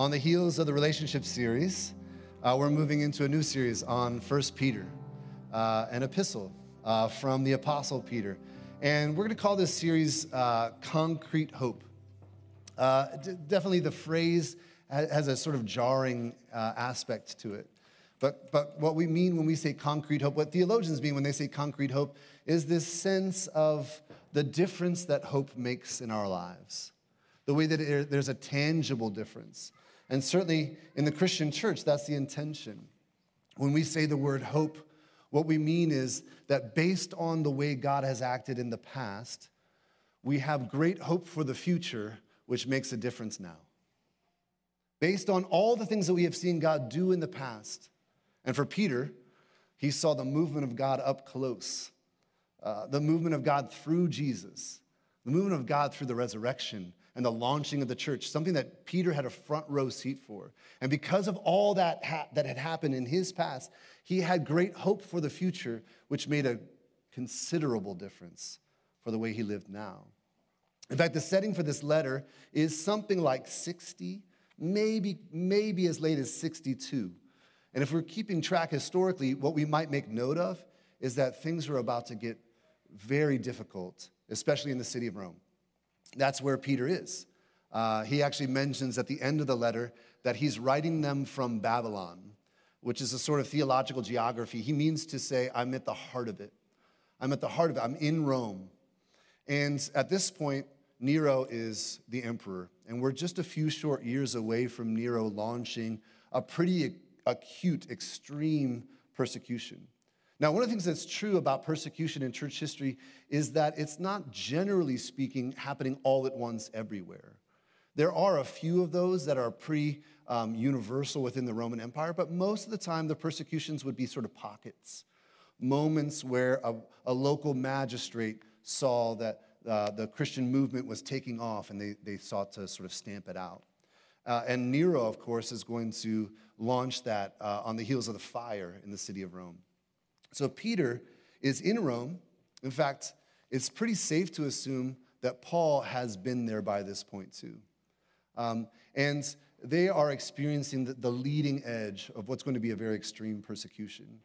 on the heels of the relationship series, uh, we're moving into a new series on First Peter, uh, an epistle uh, from the Apostle Peter. And we're going to call this series uh, Concrete Hope. Uh, d- definitely the phrase has a sort of jarring uh, aspect to it. But, but what we mean when we say concrete hope, what theologians mean when they say concrete hope, is this sense of the difference that hope makes in our lives. The way that it, there's a tangible difference. And certainly in the Christian church, that's the intention. When we say the word hope, what we mean is that based on the way God has acted in the past, we have great hope for the future, which makes a difference now. Based on all the things that we have seen God do in the past, and for Peter, he saw the movement of God up close, uh, the movement of God through Jesus, the movement of God through the resurrection and the launching of the church, something that Peter had a front row seat for. And because of all that ha- that had happened in his past, he had great hope for the future, which made a considerable difference for the way he lived now. In fact, the setting for this letter is something like 60, maybe, maybe as late as 62. And if we're keeping track historically, what we might make note of is that things are about to get very difficult, especially in the city of Rome. That's where Peter is. Uh, he actually mentions at the end of the letter that he's writing them from Babylon, which is a sort of theological geography. He means to say, I'm at the heart of it. I'm at the heart of it. I'm in Rome. And at this point, Nero is the emperor. And we're just a few short years away from Nero launching a pretty acute, extreme persecution. Now, one of the things that's true about persecution in church history is that it's not generally speaking happening all at once everywhere. There are a few of those that are pretty um, universal within the Roman Empire, but most of the time the persecutions would be sort of pockets, moments where a, a local magistrate saw that uh, the Christian movement was taking off and they, they sought to sort of stamp it out. Uh, and Nero, of course, is going to launch that uh, on the heels of the fire in the city of Rome. So Peter is in Rome. In fact, it's pretty safe to assume that Paul has been there by this point too. Um, and they are experiencing the, the leading edge of what's going to be a very extreme persecution.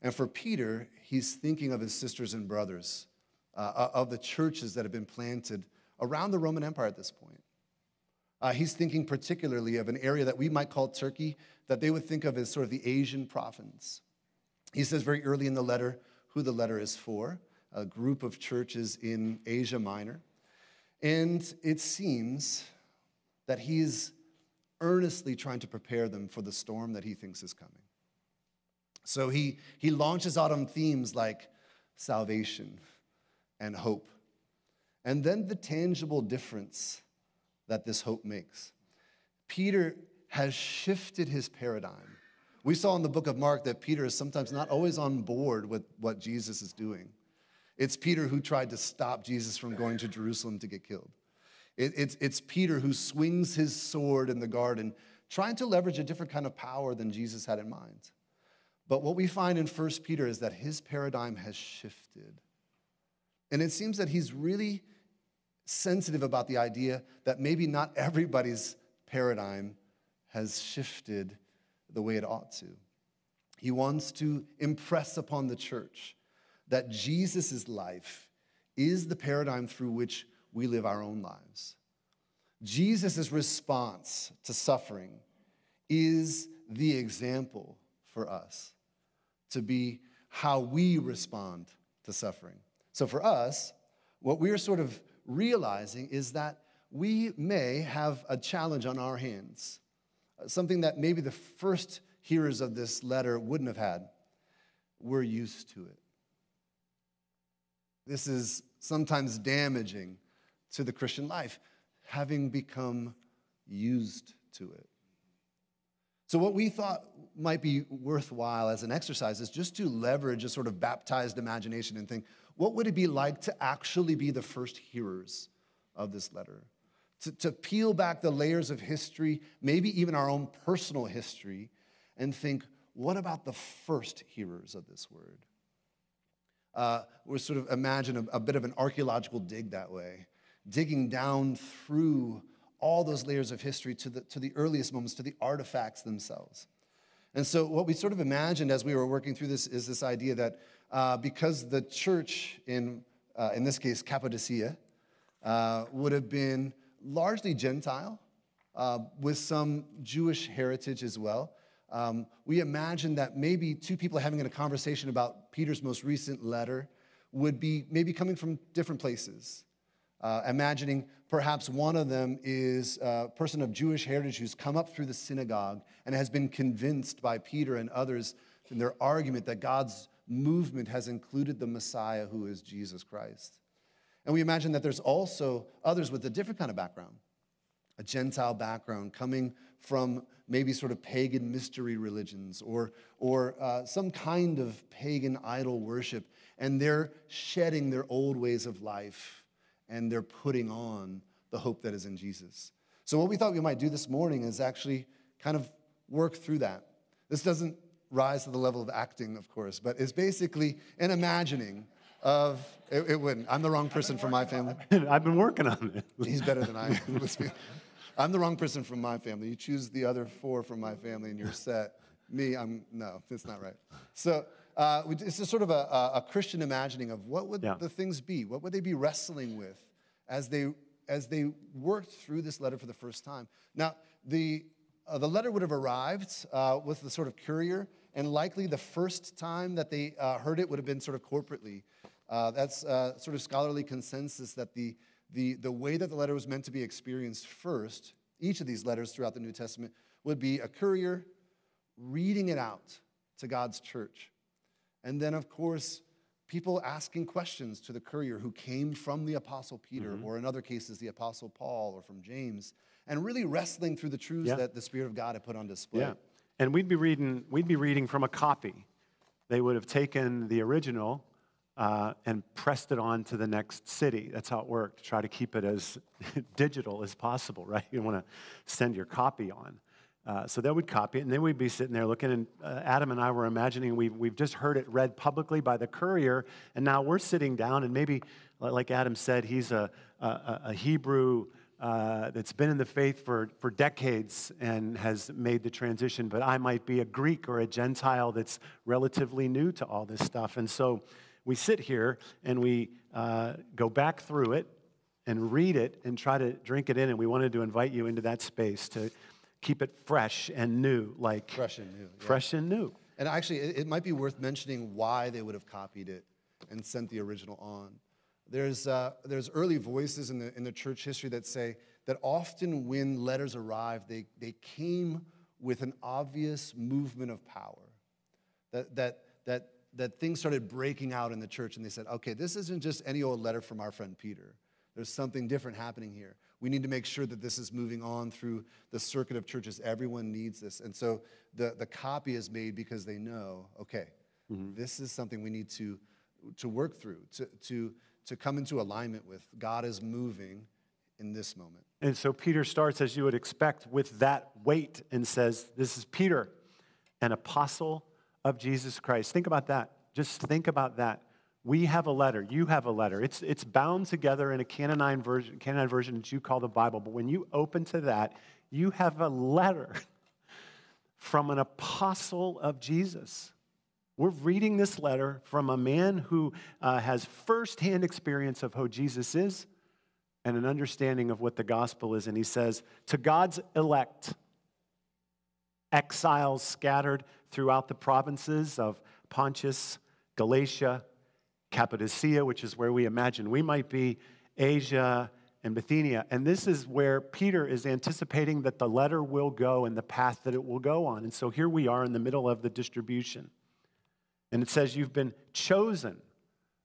And for Peter, he's thinking of his sisters and brothers, uh, of the churches that have been planted around the Roman Empire at this point. Uh, he's thinking particularly of an area that we might call Turkey, that they would think of as sort of the Asian province. He says very early in the letter who the letter is for a group of churches in Asia Minor. And it seems that he's earnestly trying to prepare them for the storm that he thinks is coming. So he, he launches out on themes like salvation and hope. And then the tangible difference that this hope makes. Peter has shifted his paradigm. We saw in the book of Mark that Peter is sometimes not always on board with what Jesus is doing. It's Peter who tried to stop Jesus from going to Jerusalem to get killed. It, it's, it's Peter who swings his sword in the garden, trying to leverage a different kind of power than Jesus had in mind. But what we find in 1 Peter is that his paradigm has shifted. And it seems that he's really sensitive about the idea that maybe not everybody's paradigm has shifted the way it ought to. He wants to impress upon the church that Jesus' life is the paradigm through which we live our own lives. Jesus' response to suffering is the example for us to be how we respond to suffering. So for us, what we're sort of realizing is that we may have a challenge on our hands something that maybe the first hearers of this letter wouldn't have had. We're used to it. This is sometimes damaging to the Christian life, having become used to it. So, what we thought might be worthwhile as an exercise is just to leverage a sort of baptized imagination and think, what would it be like to actually be the first hearers of this letter? To, to peel back the layers of history, maybe even our own personal history, and think, what about the first hearers of this word? Uh, we sort of imagine a, a bit of an archaeological dig that way, digging down through all those layers of history to the, to the earliest moments, to the artifacts themselves. And so, what we sort of imagined as we were working through this is this idea that uh, because the church, in, uh, in this case, Cappadocia, uh, would have been largely Gentile uh, with some Jewish heritage as well, um, we imagine that maybe two people having a conversation about Peter's most recent letter would be maybe coming from different places. Uh, imagining perhaps one of them is a person of Jewish heritage who's come up through the synagogue and has been convinced by Peter and others in their argument that God's movement has included the Messiah who is Jesus Christ. And we imagine that there's also others with a different kind of background, a Gentile background coming from maybe sort of pagan mystery religions or, or uh, some kind of pagan idol worship, and they're shedding their old ways of life and they're putting on the hope that is in Jesus. So, what we thought we might do this morning is actually kind of work through that. This doesn't rise to the level of acting, of course, but it's basically an imagining of it, it wouldn't. I'm the wrong person for my family. I've been working on it. He's better than I am. I'm the wrong person from my family. You choose the other four from my family and you're set. Me, I'm no, that's not right. So uh, it's a sort of a, a, Christian imagining of what would yeah. the things be? What would they be wrestling with as they, as they worked through this letter for the first time? Now, the, uh, the letter would have arrived uh, with the sort of courier, and likely the first time that they uh, heard it would have been sort of corporately. Uh, that's uh, sort of scholarly consensus that the, the, the way that the letter was meant to be experienced first, each of these letters throughout the New Testament, would be a courier reading it out to God's church. And then, of course, people asking questions to the courier who came from the Apostle Peter, mm-hmm. or in other cases, the Apostle Paul, or from James, and really wrestling through the truths yeah. that the Spirit of God had put on display. Yeah. And we'd be reading, we'd be reading from a copy. They would have taken the original uh, and pressed it on to the next city. That's how it worked, try to keep it as digital as possible, right? You want to send your copy on. Uh, so they would copy it, and then we'd be sitting there looking, and uh, Adam and I were imagining we've, we've just heard it read publicly by the courier, and now we're sitting down, and maybe, like Adam said, he's a, a, a Hebrew uh, that's been in the faith for, for decades and has made the transition, but I might be a Greek or a Gentile that's relatively new to all this stuff. And so we sit here and we uh, go back through it and read it and try to drink it in, and we wanted to invite you into that space to keep it fresh and new, like fresh and new. Yeah. Fresh and new. And actually, it, it, might be worth mentioning why they would have copied it and sent the original on. There's, uh, there's early voices in the, in the church history that say that often when letters arrived, they, they came with an obvious movement of power. That, that, that, that things started breaking out in the church, and they said, okay, this isn't just any old letter from our friend Peter. There's something different happening here. We need to make sure that this is moving on through the circuit of churches. Everyone needs this. And so the, the copy is made because they know, okay, mm-hmm. this is something we need to, to work through, to, to, to come into alignment with. God is moving in this moment. And so Peter starts, as you would expect, with that weight and says, This is Peter, an apostle of Jesus Christ. Think about that. Just think about that. We have a letter. You have a letter. It's, it's bound together in a canonized version, canonized version that you call the Bible. But when you open to that, you have a letter from an apostle of Jesus. We're reading this letter from a man who uh, has firsthand experience of who Jesus is and an understanding of what the gospel is. And he says, To God's elect, exiles scattered throughout the provinces of Pontus, Galatia, Cappadocia, which is where we imagine we might be, Asia, and Bithynia. And this is where Peter is anticipating that the letter will go and the path that it will go on. And so here we are in the middle of the distribution. And it says, You've been chosen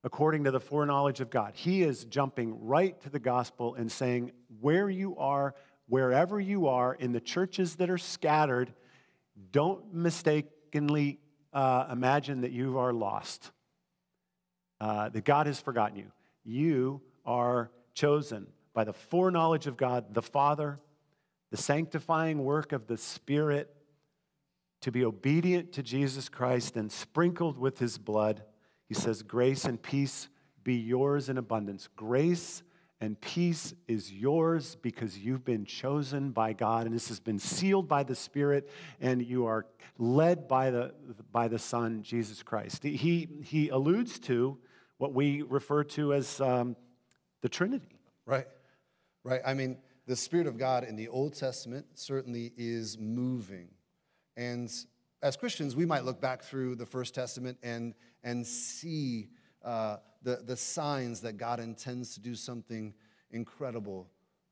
according to the foreknowledge of God. He is jumping right to the gospel and saying, Where you are, wherever you are, in the churches that are scattered, don't mistakenly uh, imagine that you are lost uh, that God has forgotten you. You are chosen by the foreknowledge of God the Father, the sanctifying work of the Spirit, to be obedient to Jesus Christ and sprinkled with his blood. He says, Grace and peace be yours in abundance. Grace and peace is yours because you've been chosen by God, and this has been sealed by the Spirit, and you are led by the, by the Son, Jesus Christ. He, he alludes to what we refer to as um, the Trinity. Right, right. I mean, the Spirit of God in the Old Testament certainly is moving. And as Christians, we might look back through the First Testament and, and see uh, the, the signs that God intends to do something incredible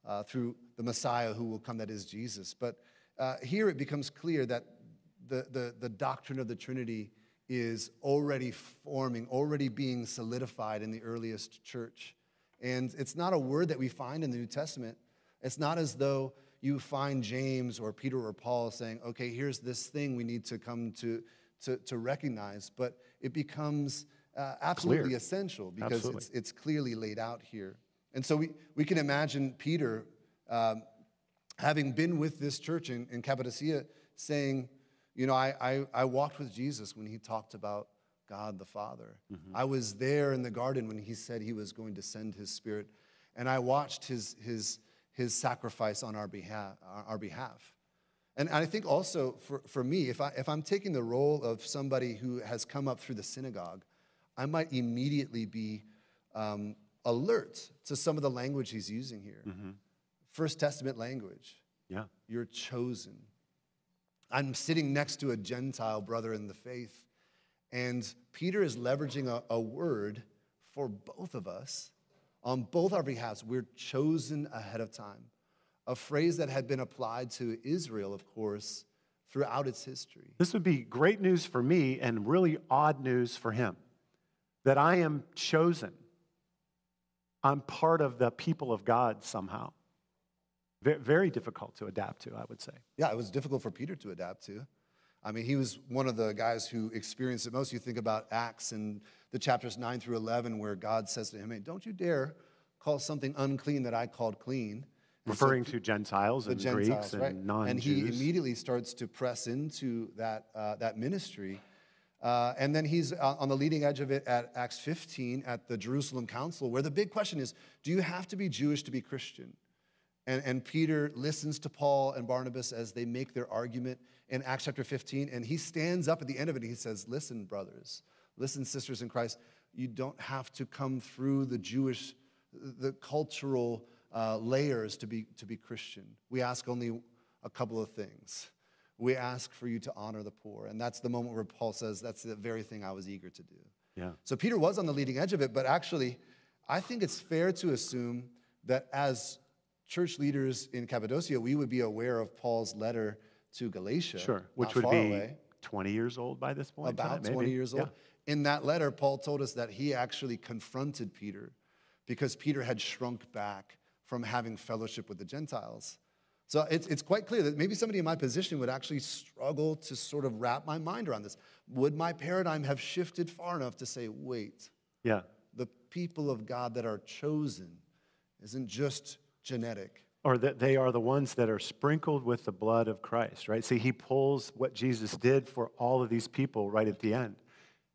uh, through the Messiah who will come, that is Jesus. But uh, here it becomes clear that the, the, the doctrine of the Trinity is already forming, already being solidified in the earliest church. And it's not a word that we find in the New Testament. It's not as though you find James or Peter or Paul saying, okay, here's this thing we need to come to, to, to recognize. But it becomes uh, absolutely Clear. essential because absolutely. It's, it's clearly laid out here. And so we, we can imagine Peter um, having been with this church in, in Cappadocia saying, you know, I, I, I, walked with Jesus when he talked about God the Father. Mm-hmm. I was there in the garden when he said he was going to send his spirit. And I watched his, his, his sacrifice on our behalf. Our behalf. And I think also for, for me, if, I, if I'm taking the role of somebody who has come up through the synagogue, I might immediately be um, alert to some of the language he's using here. Mm-hmm. First Testament language. Yeah. You're chosen. I'm sitting next to a Gentile brother in the faith, and Peter is leveraging a, a word for both of us on both our behalves. We're chosen ahead of time. A phrase that had been applied to Israel, of course, throughout its history. This would be great news for me and really odd news for him that I am chosen. I'm part of the people of God somehow. Very difficult to adapt to, I would say. Yeah, it was difficult for Peter to adapt to. I mean, he was one of the guys who experienced it most. You think about Acts and the chapters 9 through 11, where God says to him, Hey, don't you dare call something unclean that I called clean. Referring so, to Gentiles and Gentiles, Greeks and right? non And he immediately starts to press into that, uh, that ministry. Uh, and then he's uh, on the leading edge of it at Acts 15 at the Jerusalem Council, where the big question is do you have to be Jewish to be Christian? And, and Peter listens to Paul and Barnabas as they make their argument in Acts chapter 15. And he stands up at the end of it and he says, Listen, brothers, listen, sisters in Christ, you don't have to come through the Jewish, the cultural uh, layers to be, to be Christian. We ask only a couple of things. We ask for you to honor the poor. And that's the moment where Paul says, That's the very thing I was eager to do. Yeah. So Peter was on the leading edge of it, but actually, I think it's fair to assume that as church leaders in Cappadocia, we would be aware of Paul's letter to Galatia. Sure, which would be away. 20 years old by this point. About 20 years old. Yeah. In that letter, Paul told us that he actually confronted Peter because Peter had shrunk back from having fellowship with the Gentiles. So it's, it's quite clear that maybe somebody in my position would actually struggle to sort of wrap my mind around this. Would my paradigm have shifted far enough to say, wait, yeah. the people of God that are chosen isn't just genetic. Or that they are the ones that are sprinkled with the blood of Christ, right? See, he pulls what Jesus did for all of these people right at the end.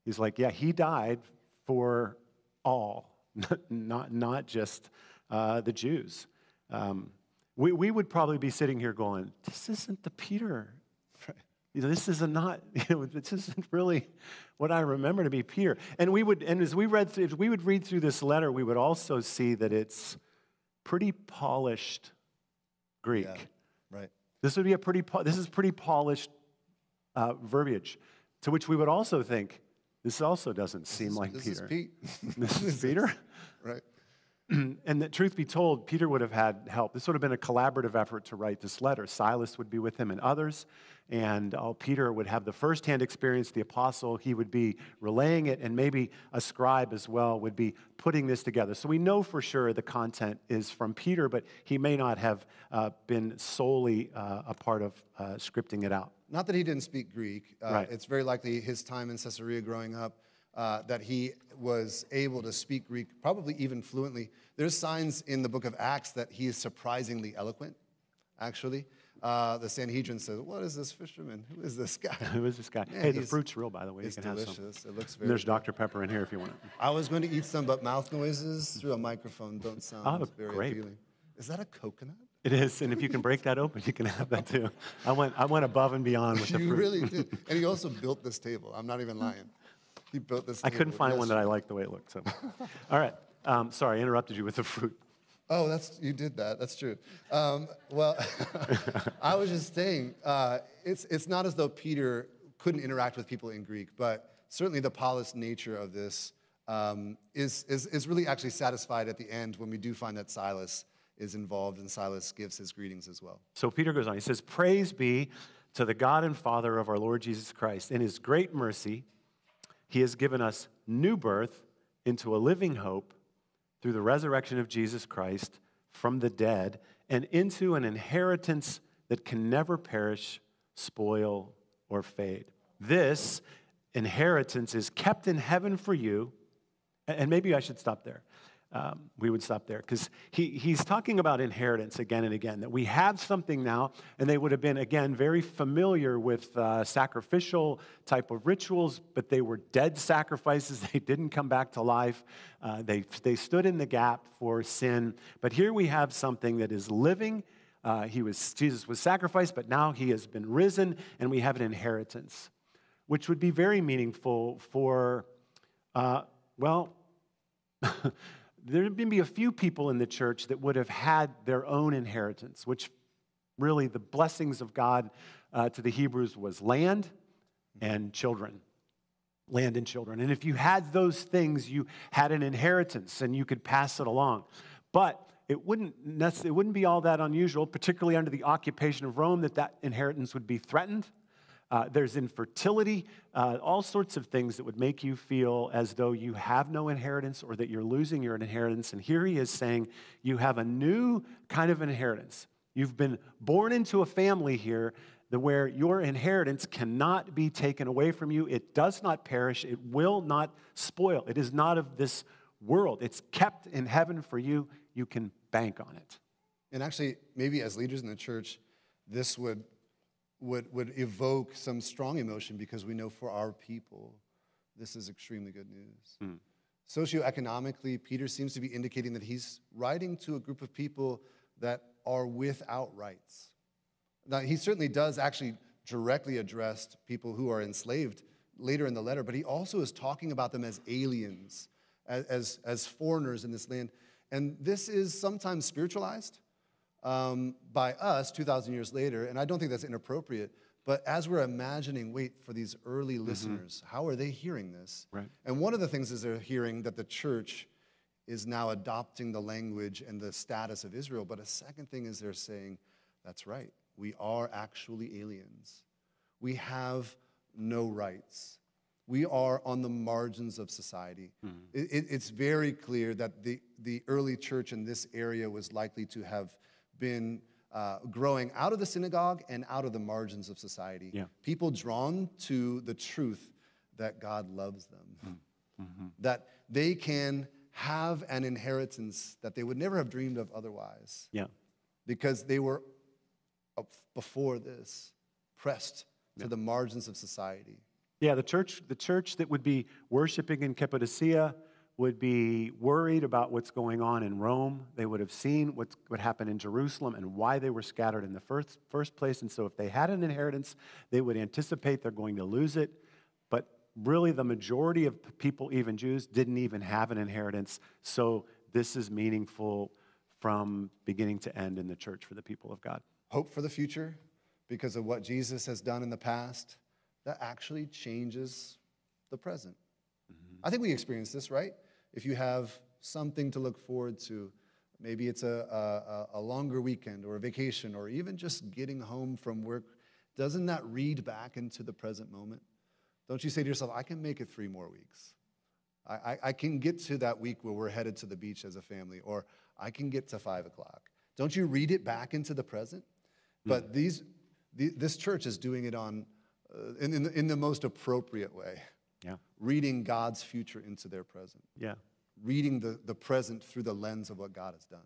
He's like, yeah, he died for all, not, not just uh, the Jews. Um, we, we would probably be sitting here going, this isn't the Peter. You know, this is not, you know, this isn't really what I remember to be Peter. And we would, and as we read through, if we would read through this letter, we would also see that it's pretty polished Greek. Yeah, right. This would be a pretty, this is pretty polished uh, verbiage, to which we would also think, this also doesn't seem is, like this Peter. Is Pete. this is Peter? right. and that truth be told, Peter would have had help. This would have been a collaborative effort to write this letter. Silas would be with him and others, and oh, Peter would have the firsthand experience, the apostle. He would be relaying it, and maybe a scribe as well would be putting this together. So we know for sure the content is from Peter, but he may not have uh, been solely uh, a part of uh, scripting it out. Not that he didn't speak Greek. Uh, right. It's very likely his time in Caesarea growing up uh, that he was able to speak Greek, probably even fluently. There's signs in the book of Acts that he is surprisingly eloquent, actually. uh, the Sanhedrin says, What is this fisherman? Who is this guy? Who is this guy? Man, hey, the fruit's real, by the way. You It's can have some. delicious. It looks And very there's Dr. Pepper in here if you want it. I was going to eat some, but mouth noises through a microphone don't sound Oh, very grape. appealing. Is that a coconut? It is, and if you can break that open, you can have that too. I went, I went above and beyond with the You fruit. really did. And he also built this table. I'm not even lying. He built this I couldn't find one that I liked the way it looked. So, all right. Um, sorry, I interrupted you with the fruit. Oh, that's you did that. That's true. Um, well, I was just saying, uh, it's it's not as though Peter couldn't interact with people in Greek, but certainly the polished nature of this um, is, is is really actually satisfied at the end when we do find that Silas is involved and Silas gives his greetings as well. So Peter goes on. He says, "Praise be to the God and Father of our Lord Jesus Christ. In His great mercy, He has given us new birth into a living hope through the resurrection of Jesus Christ from the dead, and into an inheritance that can never perish, spoil, or fade. This inheritance is kept in heaven for you." And maybe I should stop there. Um, we would stop there because he, he's talking about inheritance again and again, that we have something now, and they would have been, again, very familiar with uh, sacrificial type of rituals, but they were dead sacrifices. They didn't come back to life. Uh, they, they stood in the gap for sin. But here we have something that is living. Uh, he was, Jesus was sacrificed, but now he has been risen, and we have an inheritance, which would be very meaningful for, uh, well, there'd be a few people in the church that would have had their own inheritance, which really the blessings of God uh, to the Hebrews was land and children. Land and children. And if you had those things, you had an inheritance and you could pass it along. But it wouldn't, it wouldn't be all that unusual, particularly under the occupation of Rome, that that inheritance would be threatened. Uh, there's infertility, uh, all sorts of things that would make you feel as though you have no inheritance or that you're losing your inheritance. And here he is saying, You have a new kind of inheritance. You've been born into a family here where your inheritance cannot be taken away from you. It does not perish, it will not spoil. It is not of this world, it's kept in heaven for you. You can bank on it. And actually, maybe as leaders in the church, this would, would, would evoke some strong emotion because we know for our people, this is extremely good news. Hmm. Socioeconomically, Peter seems to be indicating that he's writing to a group of people that are without rights. Now, he certainly does actually directly address people who are enslaved later in the letter, but he also is talking about them as aliens, as, as, as foreigners in this land. And this is sometimes spiritualized um, by us 2,000 years later, and I don't think that's inappropriate. But as we're imagining, wait, for these early listeners, how are they hearing this? Right. And one of the things is they're hearing that the church is now adopting the language and the status of Israel. But a second thing is they're saying, that's right, we are actually aliens. We have no rights. We are on the margins of society. It- it- it's very clear that the, the early church in this area was likely to have been uh, growing out of the synagogue and out of the margins of society. Yeah. People drawn to the truth that God loves them, mm. mm-hmm. that they can have an inheritance that they would never have dreamed of otherwise Yeah. because they were uh, before this pressed to the margins of society. Yeah, the church, the church that would be worshiping in Cappadocia would be worried about what's going on in Rome. They would have seen what's, what happened in Jerusalem and why they were scattered in the first, first place. And so, if they had an inheritance, they would anticipate they're going to lose it. But really, the majority of people, even Jews, didn't even have an inheritance. So, this is meaningful from beginning to end in the church for the people of God. Hope for the future because of what Jesus has done in the past that actually changes the present. Mm-hmm. I think we experience this, right? If you have something to look forward to, maybe it's a, a, a longer weekend or a vacation or even just getting home from work, doesn't that read back into the present moment? Don't you say to yourself, I can make it three more weeks? I, I, I can get to that week where we're headed to the beach as a family, or I can get to five o'clock. Don't you read it back into the present? But these, the, this church is doing it on, uh, in, in, the, in the most appropriate way. Reading God's future into their present, Yeah. reading the, the present through the lens of what God has done.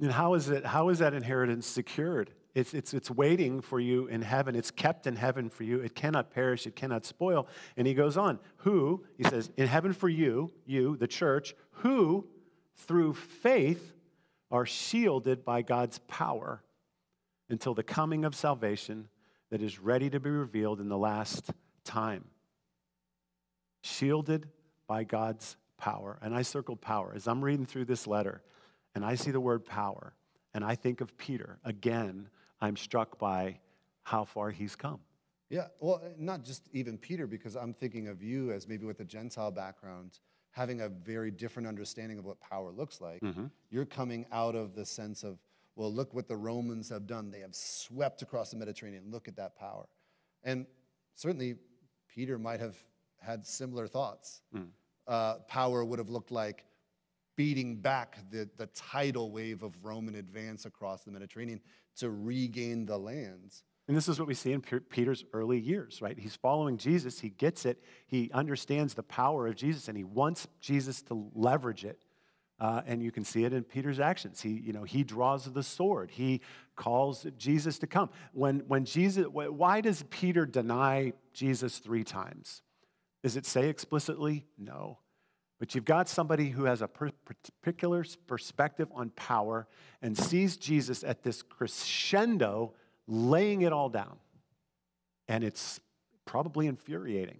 And how is, it, how is that inheritance secured? It's, it's, it's waiting for you in heaven. It's kept in heaven for you. It cannot perish. It cannot spoil. And he goes on, who, he says, in heaven for you, you, the church, who through faith are shielded by God's power until the coming of salvation that is ready to be revealed in the last time. Shielded by God's power. And I circled power. As I'm reading through this letter and I see the word power and I think of Peter, again, I'm struck by how far he's come. Yeah, well, not just even Peter, because I'm thinking of you as maybe with a Gentile background, having a very different understanding of what power looks like. Mm-hmm. You're coming out of the sense of, well, look what the Romans have done. They have swept across the Mediterranean. Look at that power. And certainly, Peter might have had similar thoughts. Mm. Uh, power would have looked like beating back the, the tidal wave of Roman advance across the Mediterranean to regain the lands. And this is what we see in Peter's early years, right? He's following Jesus, he gets it, he understands the power of Jesus, and he wants Jesus to leverage it. Uh, and you can see it in Peter's actions. He, you know, he draws the sword. He calls Jesus to come. When, when Jesus, why does Peter deny Jesus three times? Does it say explicitly? No. But you've got somebody who has a particular perspective on power and sees Jesus at this crescendo, laying it all down. And it's probably infuriating.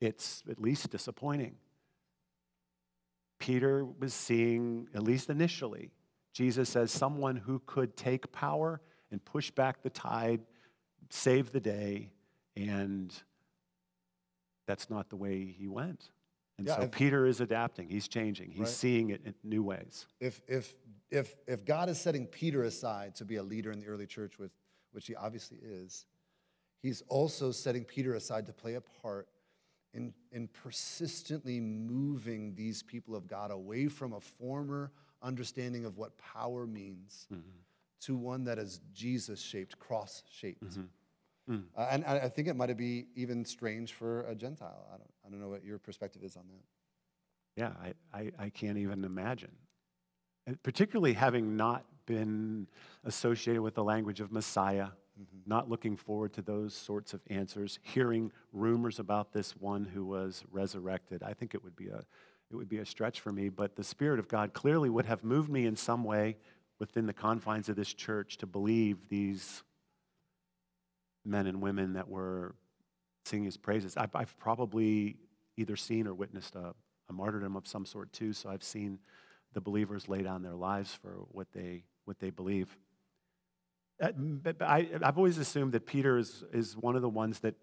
It's at least disappointing. Peter was seeing, at least initially, Jesus as someone who could take power and push back the tide, save the day, and that's not the way he went. And Yeah, so if- Peter is adapting, he's changing, he's Right. seeing it in new ways. If, if, if, if God is setting Peter aside to be a leader in the early church, with, which he obviously is, he's also setting Peter aside to play a part in, in persistently moving these people of God away from a former understanding of what power means mm-hmm. to one that is Jesus shaped, cross shaped. Mm-hmm. Mm. Uh, and I I think it might be even strange for a Gentile. I don't, I don't know what your perspective is on that. Yeah, I, I, I can't even imagine. And particularly having not been associated with the language of Messiah, not looking forward to those sorts of answers, hearing rumors about this one who was resurrected. I think it would be a, it would be a stretch for me, but the Spirit of God clearly would have moved me in some way within the confines of this church to believe these men and women that were singing his praises. I've, I've probably either seen or witnessed a, a martyrdom of some sort too, so I've seen the believers lay down their lives for what they, what they believe. Uh, I, I've always assumed that Peter is, is one of the ones that,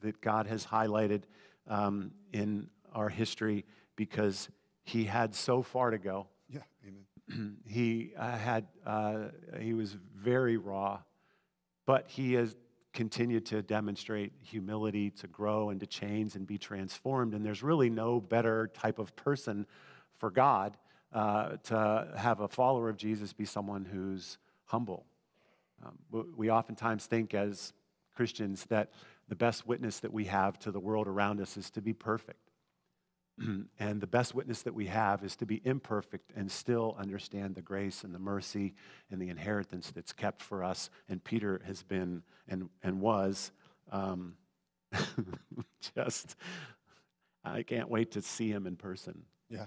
that God has highlighted um, in our history because he had so far to go. Yeah, amen. he uh, had uh, he was very raw, but he has continued to demonstrate humility, to grow and to change and be transformed. And there's really no better type of person for God uh, to have a follower of Jesus be someone who's humble. Um, we oftentimes think as Christians that the best witness that we have to the world around us is to be perfect. and the best witness that we have is to be imperfect and still understand the grace and the mercy and the inheritance that's kept for us. And Peter has been and, and was um, just, I can't wait to see him in person Yeah.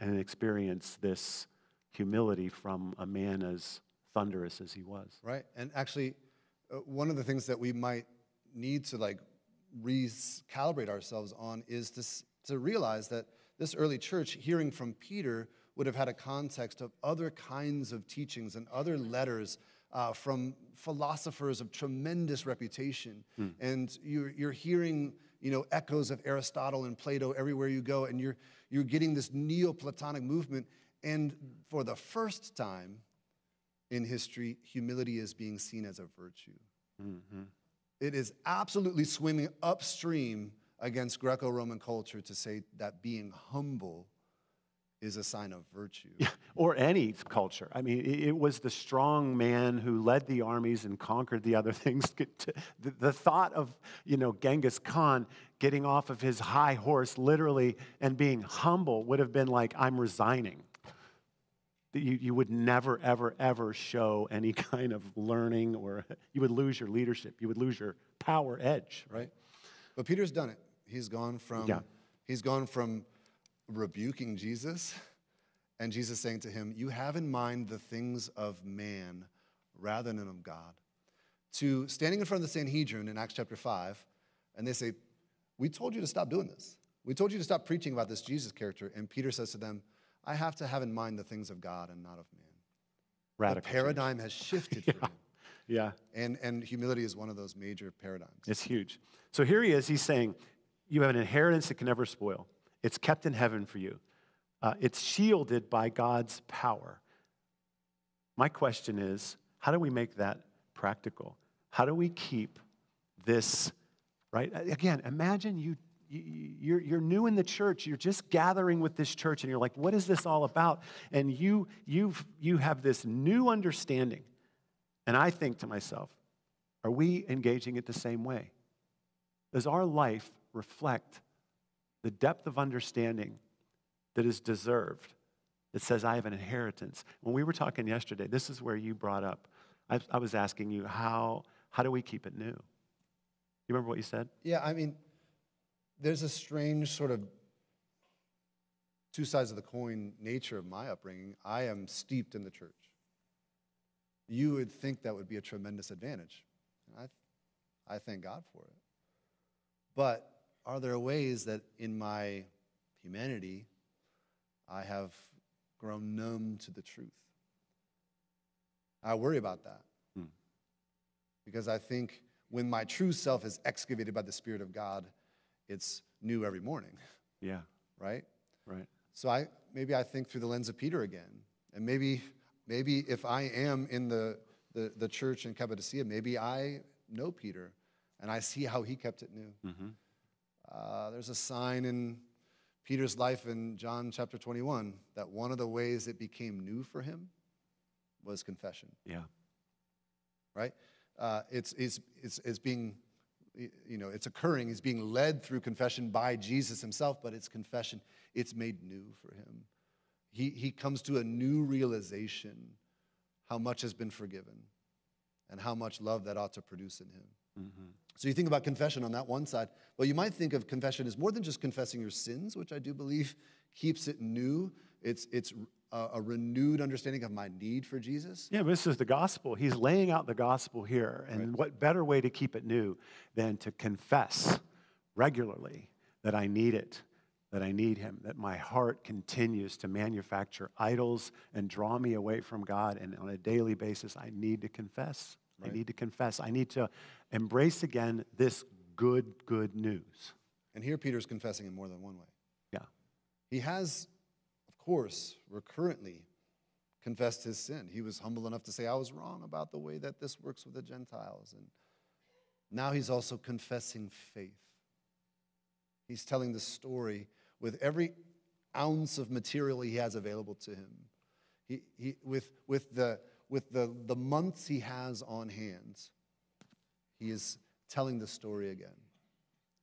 and experience this humility from a man as thunderous as he was. Right. And actually, uh, one of the things that we might need to like recalibrate ourselves on is to, s- to realize that this early church, hearing from Peter, would have had a context of other kinds of teachings and other letters uh, from philosophers of tremendous reputation. And you're, you're hearing you know, echoes of Aristotle and Plato everywhere you go, and you're, you're getting this Neoplatonic movement. And for the first time, in history, humility is being seen as a virtue. It is absolutely swimming upstream against Greco Roman culture to say that being humble is a sign of virtue. or any culture. I mean, it, was the strong man who led the armies and conquered the other things. The, the thought of, you know, Genghis Khan getting off of his high horse, literally, and being humble would have been like, I'm resigning. you, you would never, ever, ever show any kind of learning or you would lose your leadership. You would lose your power edge. right? But Peter's done it. He's gone from Yeah. he's gone from rebuking Jesus and Jesus saying to him, "You have in mind the things of man rather than of God." To standing in front of the Sanhedrin in Acts chapter 5 and they say, "We told you to stop doing this. We told you to stop preaching about this Jesus character." And Peter says to them, "I have to have in mind the things of God and not of man." Radical. the change. paradigm has shifted for him. Yeah. And, and humility is one of those major paradigms. It's huge. So here he is. He's saying, You have an inheritance that can never spoil. It's kept in heaven for you, uh, it's shielded by God's power. My question is how do we make that practical? How do we keep this, right? Again, imagine you. you- You're, you're new in the church. You're just gathering with this church, and you're like, "What is this all about?" And you you you have this new understanding, and I think to myself, are we engaging it the same way? Does our life reflect the depth of understanding that is deserved that says, I have an inheritance? When we were talking yesterday, this is where you brought up, I, I was asking you, how, how do we keep it new? You remember what you said? Yeah, I mean, there's a strange sort of two sides of the coin nature of my upbringing. I am steeped in the church. You would think that would be a tremendous advantage. I, I thank God for it. But are there ways that in my humanity I have grown numb to the truth? I worry about that Hmm. because I think when my true self is excavated by the Spirit of God, it's new every morning, Yeah, right? right. So I maybe I think through the lens of Peter again, and maybe maybe if I am in the the, the church in Cappadocia, maybe I know Peter, and I see how he kept it new. hmm Uh, there's a sign in Peter's life in John chapter 21 that one of the ways it became new for him was confession Yeah, right? Uh, it's, it's, it's, it's being, you know, it's occurring. He's being led through confession by Jesus himself, but it's confession. It's made new for him. He, he comes to a new realization how much has been forgiven and how much love that ought to produce in him. Hmm So you think about confession on that one side. Well, you might think of confession as more than just confessing your sins, which I do believe keeps it new. It's, it's a, a renewed understanding of my need for Jesus. Yeah, but this is the gospel. He's laying out the gospel here. And what better way to keep it new than to confess regularly that I need it, that I need Him, that my heart continues to manufacture idols and draw me away from God. And on a daily basis, I need to confess. I Right. need to confess. I need to embrace again this good, good news. And here Peter's confessing in more than one way. Yeah. He has, of course, recurrently confessed his sin. He was humble enough to say, I was wrong about the way that this works with the Gentiles. And now he's also confessing faith. He's telling the story with every ounce of material he has available to him. He, he, with with, the, with the, the months he has on hand, he is telling the story again.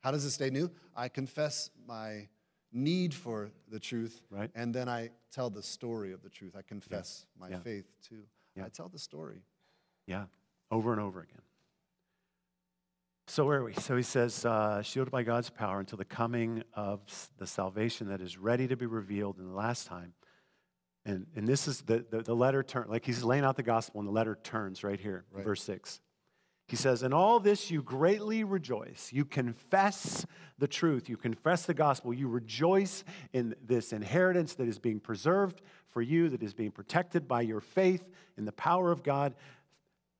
How does it stay new? I confess my need for the truth, Right. and then I tell the story of the truth. I confess my Yeah. faith too. Yeah. I tell the story. Yeah, over and over again. So where are we? So he says, uh, shielded by God's power until the coming of the salvation that is ready to be revealed in the last time. And, and this is the, the, the letter turn, like he's laying out the gospel and the letter turns right here, Right. verse 6. He says, In all this you greatly rejoice. You confess the truth. You confess the gospel. You rejoice in this inheritance that is being preserved for you, that is being protected by your faith in the power of God.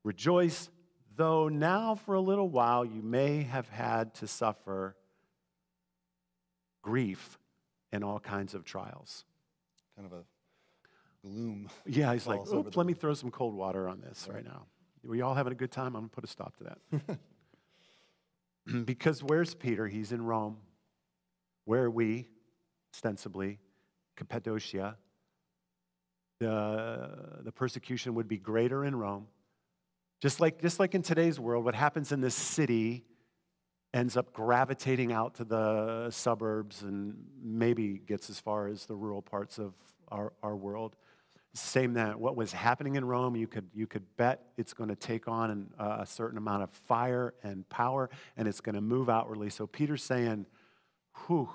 Rejoice, though now for a little while you may have had to suffer grief in all kinds of trials. Kind of a gloom. Yeah, he's like, falls over oops, let me throw some cold water on this right now. Were you all having a good time? I'm going to put a stop to that. because where's Peter? He's in Rome. Where are we, ostensibly? Cappadocia. The, the persecution would be greater in Rome. Just like, just like in today's world, what happens in this city ends up gravitating out to the suburbs and maybe gets as far as the rural parts of our, our world. Same that what was happening in Rome, you could, you could bet it's going to take on an, uh, a certain amount of fire and power, and it's going to move outwardly. So Peter's saying, whew,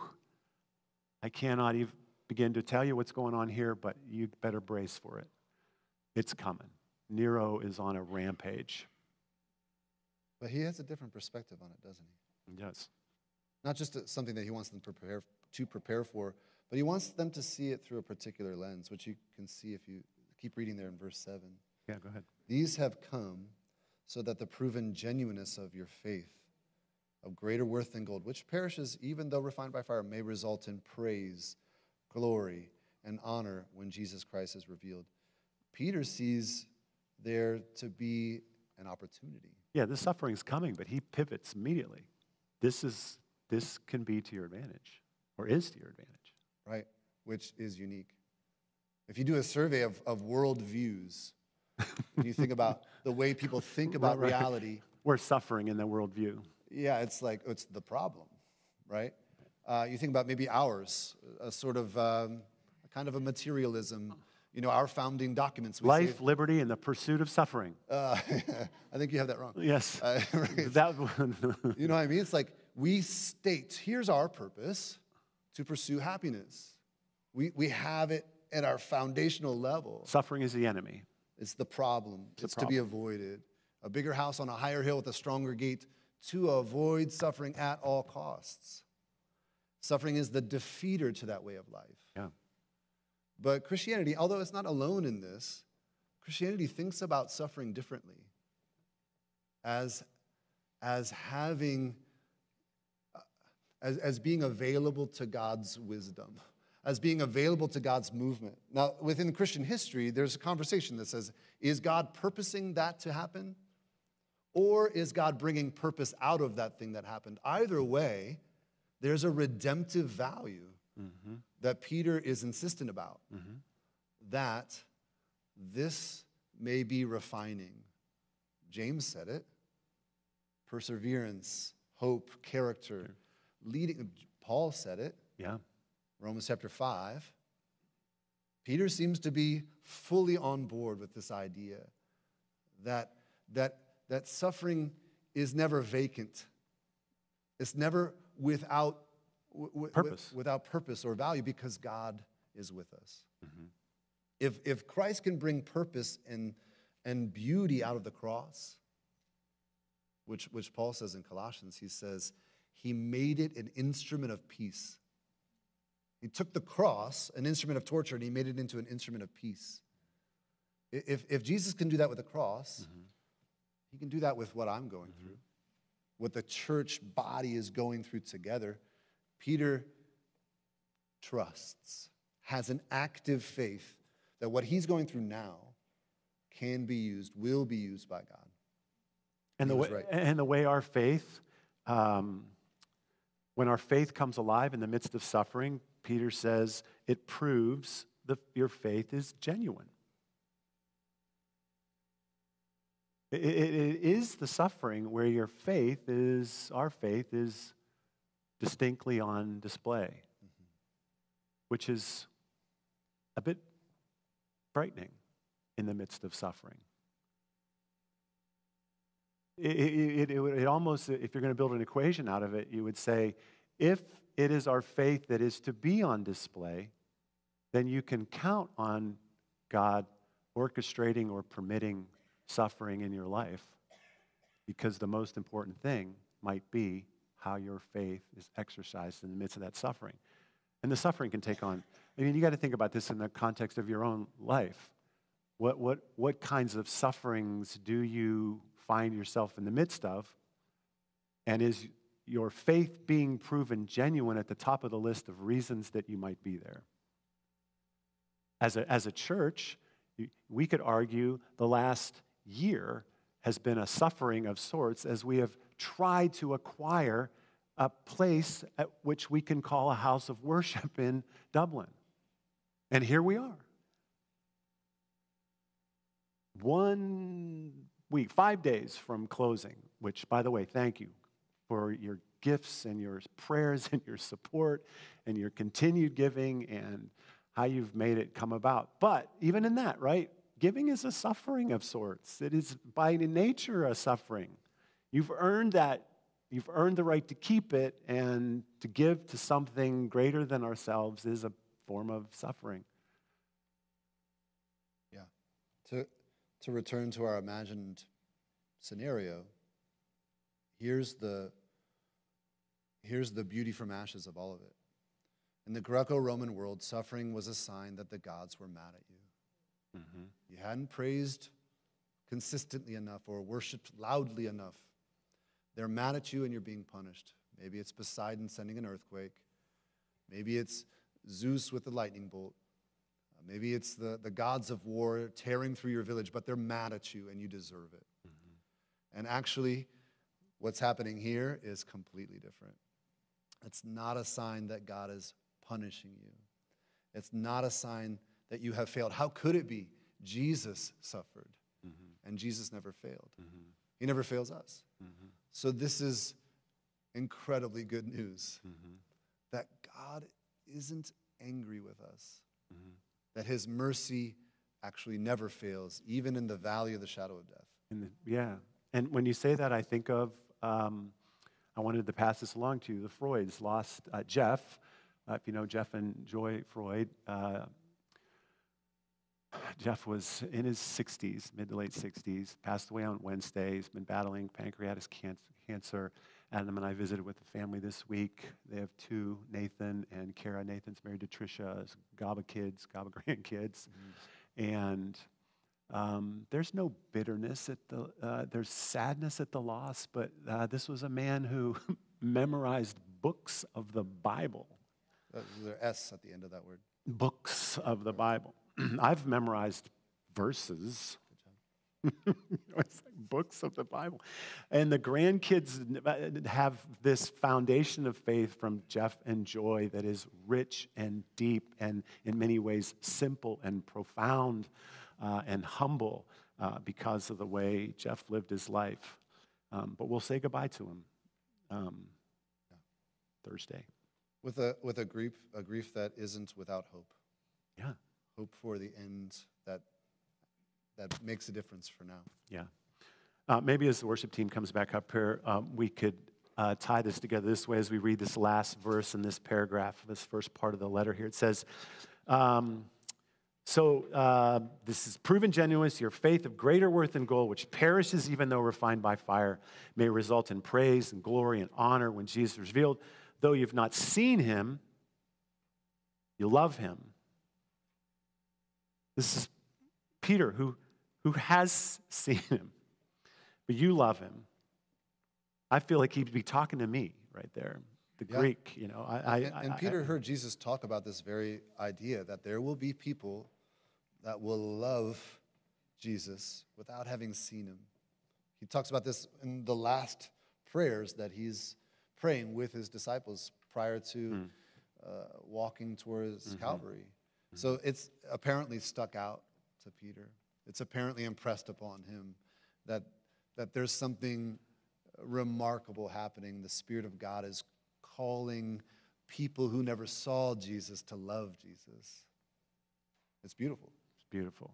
I cannot even begin to tell you what's going on here, but you better brace for it. It's coming. Nero is on a rampage. But he has a different perspective on it, doesn't he? He does. Not just something that he wants them to prepare, to prepare for, but he wants them to see it through a particular lens, which you can see if you keep reading there in verse 7. Yeah, go ahead. These have come so that the proven genuineness of your faith, of greater worth than gold, which perishes even though refined by fire, may result in praise, glory, and honor when Jesus Christ is revealed. Peter sees there to be an opportunity. Yeah, the suffering is coming, but he pivots immediately. This is this can be to your advantage, or is to your advantage. Right? Which is unique. If you do a survey of, of world views, you think about the way people think about Right, right. reality, We're suffering in the worldview. yeah, it's like it's the problem, right? Uh, you think about maybe ours, a sort of um, a kind of a materialism. You know, our founding documents. We Life, liberty, and the pursuit of suffering. Uh, I think you have that wrong. Yes. Uh, right. that, You know what I mean? It's like we state here's our purpose to pursue happiness. We, we have it at our foundational level. suffering is the enemy. It's the problem. It's It's, to be avoided. A bigger house on a higher hill with a stronger gate to avoid suffering at all costs. Suffering is the defeater to that way of life. Yeah. But Christianity, although it's not alone in this, Christianity thinks about suffering differently as, as having, as, as being available to God's wisdom, as being available to God's movement. Now, within Christian history, there's a conversation that says, is God purposing that to happen? Or is God bringing purpose out of that thing that happened? Either way, there's a redemptive value mm-hmm. that Peter is insistent about. Mm-hmm. That this may be refining. James said it perseverance, hope, character, leading. Paul said it, Yeah. Romans chapter 5. Peter seems to be fully on board with this idea that, that, that suffering is never vacant. It's never without, w- w- Purpose. without purpose or value because God is with us. Mm-hmm. If, if Christ can bring purpose and, and beauty out of the cross, which, which Paul says in Colossians, he says, he made it an instrument of peace. He took the cross, an instrument of torture, and he made it into an instrument of peace. If, if Jesus can do that with the cross, he can do that with what I'm going through, what the church body is going through together. Peter trusts, has an active faith that what he's going through now can be used, will be used by God. And the, way, right. and the way our faith, um, when our faith comes alive in the midst of suffering, Peter says it proves that your faith is genuine. It, it- it is the suffering where your faith is, our faith is distinctly on display, mm-hmm. which is a bit frightening in the midst of suffering. It, it, it, it almost, if you're going to build an equation out of it, you would say if it is our faith that is to be on display, then you can count on God orchestrating or permitting suffering in your life because the most important thing might be how your faith is exercised in the midst of that suffering. And the suffering can take on, I mean, you got to think about this in the context of your own life. What, what, what kinds of sufferings do you find yourself in the midst of? And is your faith being proven genuine at the top of the list of reasons that you might be there? As a, as a church, we could argue the last year has been a suffering of sorts as we have tried to acquire a place at which we can call a house of worship in Dublin. And here we are. One week, five days from closing, which, by the way, thank you for your gifts and your prayers and your support and your continued giving and how you've made it come about. But even in that, right? Giving is a suffering of sorts. It is by nature a suffering. You've earned that. You've earned the right to keep it, and to give to something greater than ourselves is a form of suffering. Yeah. To, to return to our imagined scenario, here's the, here's the beauty from ashes of all of it. In the Greco Roman world, suffering was a sign that the gods were mad at you. Mm-hmm. You hadn't praised consistently enough or worshiped loudly enough. They're mad at you and you're being punished. Maybe it's Poseidon sending an earthquake. Maybe it's Zeus with the lightning bolt. Maybe it's the, the gods of war tearing through your village, but they're mad at you and you deserve it. Mm-hmm. And actually, what's happening here is completely different. It's not a sign that God is punishing you, it's not a sign that you have failed. How could it be? Jesus suffered, mm-hmm. and Jesus never failed. Mm-hmm. He never fails us. Mm-hmm. So, this is incredibly good news mm-hmm. that God isn't angry with us, mm-hmm. That His mercy actually never fails, even in the valley of the shadow of death. The, yeah. And when you say that, I think of, um, I wanted to pass this along to you. The Freuds lost uh, Jeff. Uh, if you know Jeff and Joy Freud, uh, Jeff was in his 60s, mid to late 60s, passed away on Wednesday. He's been battling pancreatic cancer. Adam and I visited with the family this week. They have two, Nathan and Kara. Nathan's married to Trisha, Gaba kids, Gaba grandkids. Mm-hmm. And um, there's no bitterness at the, uh, there's sadness at the loss, but uh, this was a man who memorized books of the Bible. There's an S at the end of that word. Books of the Bible. I've memorized verses. it's like books of the Bible. And the grandkids have this foundation of faith from Jeff and Joy that is rich and deep and in many ways simple and profound uh, and humble uh, because of the way Jeff lived his life. Um, but we'll say goodbye to him um, Thursday. With a, with a, grief, a grief that isn't without hope. Yeah hope for the end that, makes a difference for now. Yeah. Uh, maybe as the worship team comes back up here, um, we could uh, tie this together this way as we read this last verse in this paragraph, this first part of the letter here. It says, um, so uh, this is proven genuine. Your faith of greater worth than gold, which perishes even though refined by fire, may result in praise and glory and honor when Jesus is revealed. Though you've not seen him, you love him. This is Peter who, who has seen him, but you love him. I feel like he'd be talking to me right there. The yeah. Greek, you know. I, I, and, and I, Peter heard Jesus talk about this very idea that there will be people that will love Jesus without having seen him. He talks about this in the last prayers that he's praying with his disciples prior to mm. uh, walking towards mm-hmm. Calvary. So it's apparently stuck out to Peter. It's apparently impressed upon him that, that there's something remarkable happening. The Spirit of God is calling people who never saw Jesus to love Jesus. It's beautiful. It's beautiful.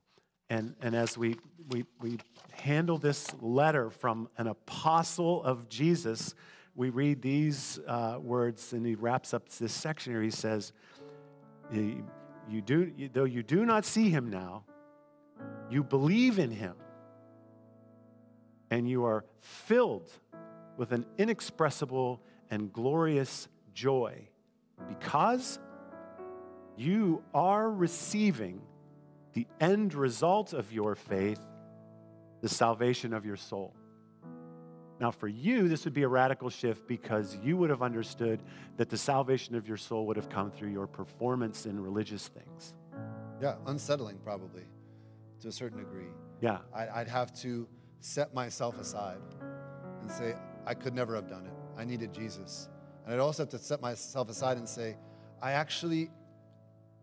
And, and as we, we, we handle this letter from an apostle of Jesus, we read these uh, words, and he wraps up this section here. He says, you do, though you do not see him now, you believe in him, and you are filled with an inexpressible and glorious joy because you are receiving the end result of your faith, the salvation of your soul. Now, for you, this would be a radical shift because you would have understood that the salvation of your soul would have come through your performance in religious things. Yeah, unsettling probably to a certain degree. Yeah. I'd have to set myself aside and say, I could never have done it. I needed Jesus. And I'd also have to set myself aside and say, I actually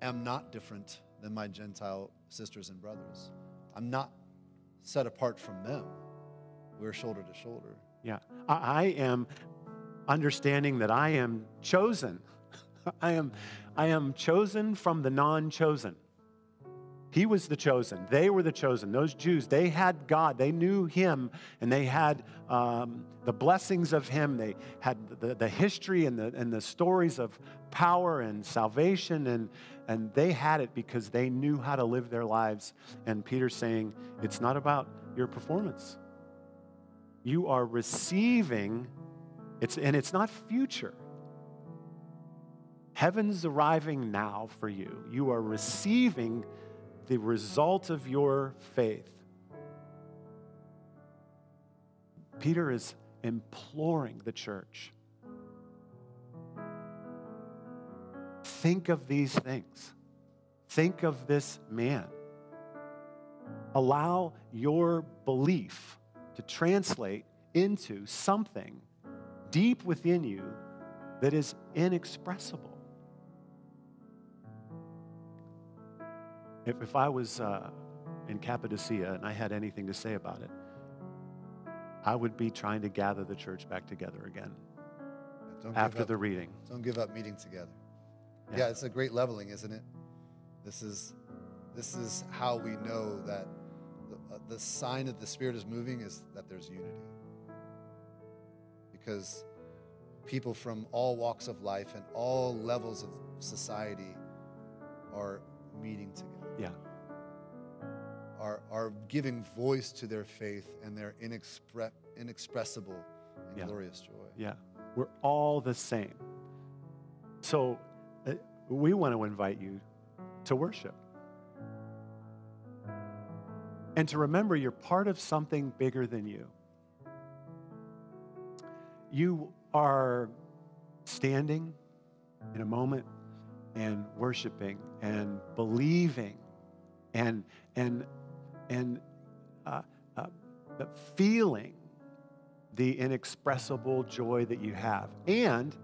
am not different than my Gentile sisters and brothers. I'm not set apart from them. We're shoulder to shoulder. Yeah. I, I am understanding that I am chosen. I am, I am chosen from the non chosen. He was the chosen. They were the chosen. Those Jews, they had God. They knew Him and they had um, the blessings of Him. They had the, the history and the, and the stories of power and salvation. And, and they had it because they knew how to live their lives. And Peter's saying, it's not about your performance. You are receiving, it's, and it's not future. Heaven's arriving now for you. You are receiving the result of your faith. Peter is imploring the church think of these things. Think of this man. Allow your belief to translate into something deep within you that is inexpressible. If, if I was uh, in Cappadocia and I had anything to say about it, I would be trying to gather the church back together again Don't after up, the reading. Don't give up meeting together. Yeah. Yeah. it's a great leveling, isn't it? This is, this is how we know that the, uh, the sign that the Spirit is moving is that there's unity. Because people from all walks of life and all levels of society are meeting together. Yeah. Are, are giving voice to their faith and their inexpre- inexpressible and Yeah. glorious joy. Yeah, we're all the same. So uh, we want to invite you to worship. And to remember you're part of something bigger than you. You are standing in a moment and worshiping and believing and, and, and uh, uh, feeling the inexpressible joy that you have. And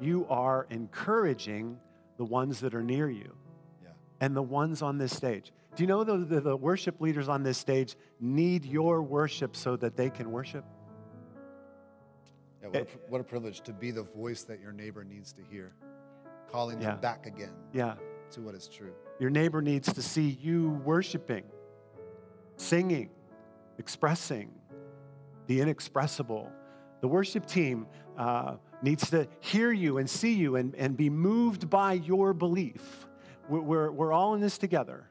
you are encouraging the ones that are near you Yeah. and the ones on this stage. Do you know the, the, the worship leaders on this stage need your worship so that they can worship? Yeah, what, a, Eh. what a privilege to be the voice that your neighbor needs to hear, calling Yeah. them back again Yeah. to what is true. Your neighbor needs to see you worshiping, singing, expressing the inexpressible. The worship team uh, needs to hear you and see you and, and be moved by your belief. We're, we're, we're all in this together.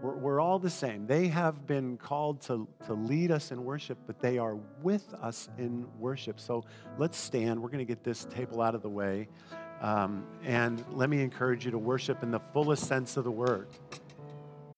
We're, we're all the same. They have been called to, to lead us in worship, but they are with us in worship. So let's stand. We're going to get this table out of the way. Um, and let me encourage you to worship in the fullest sense of the word.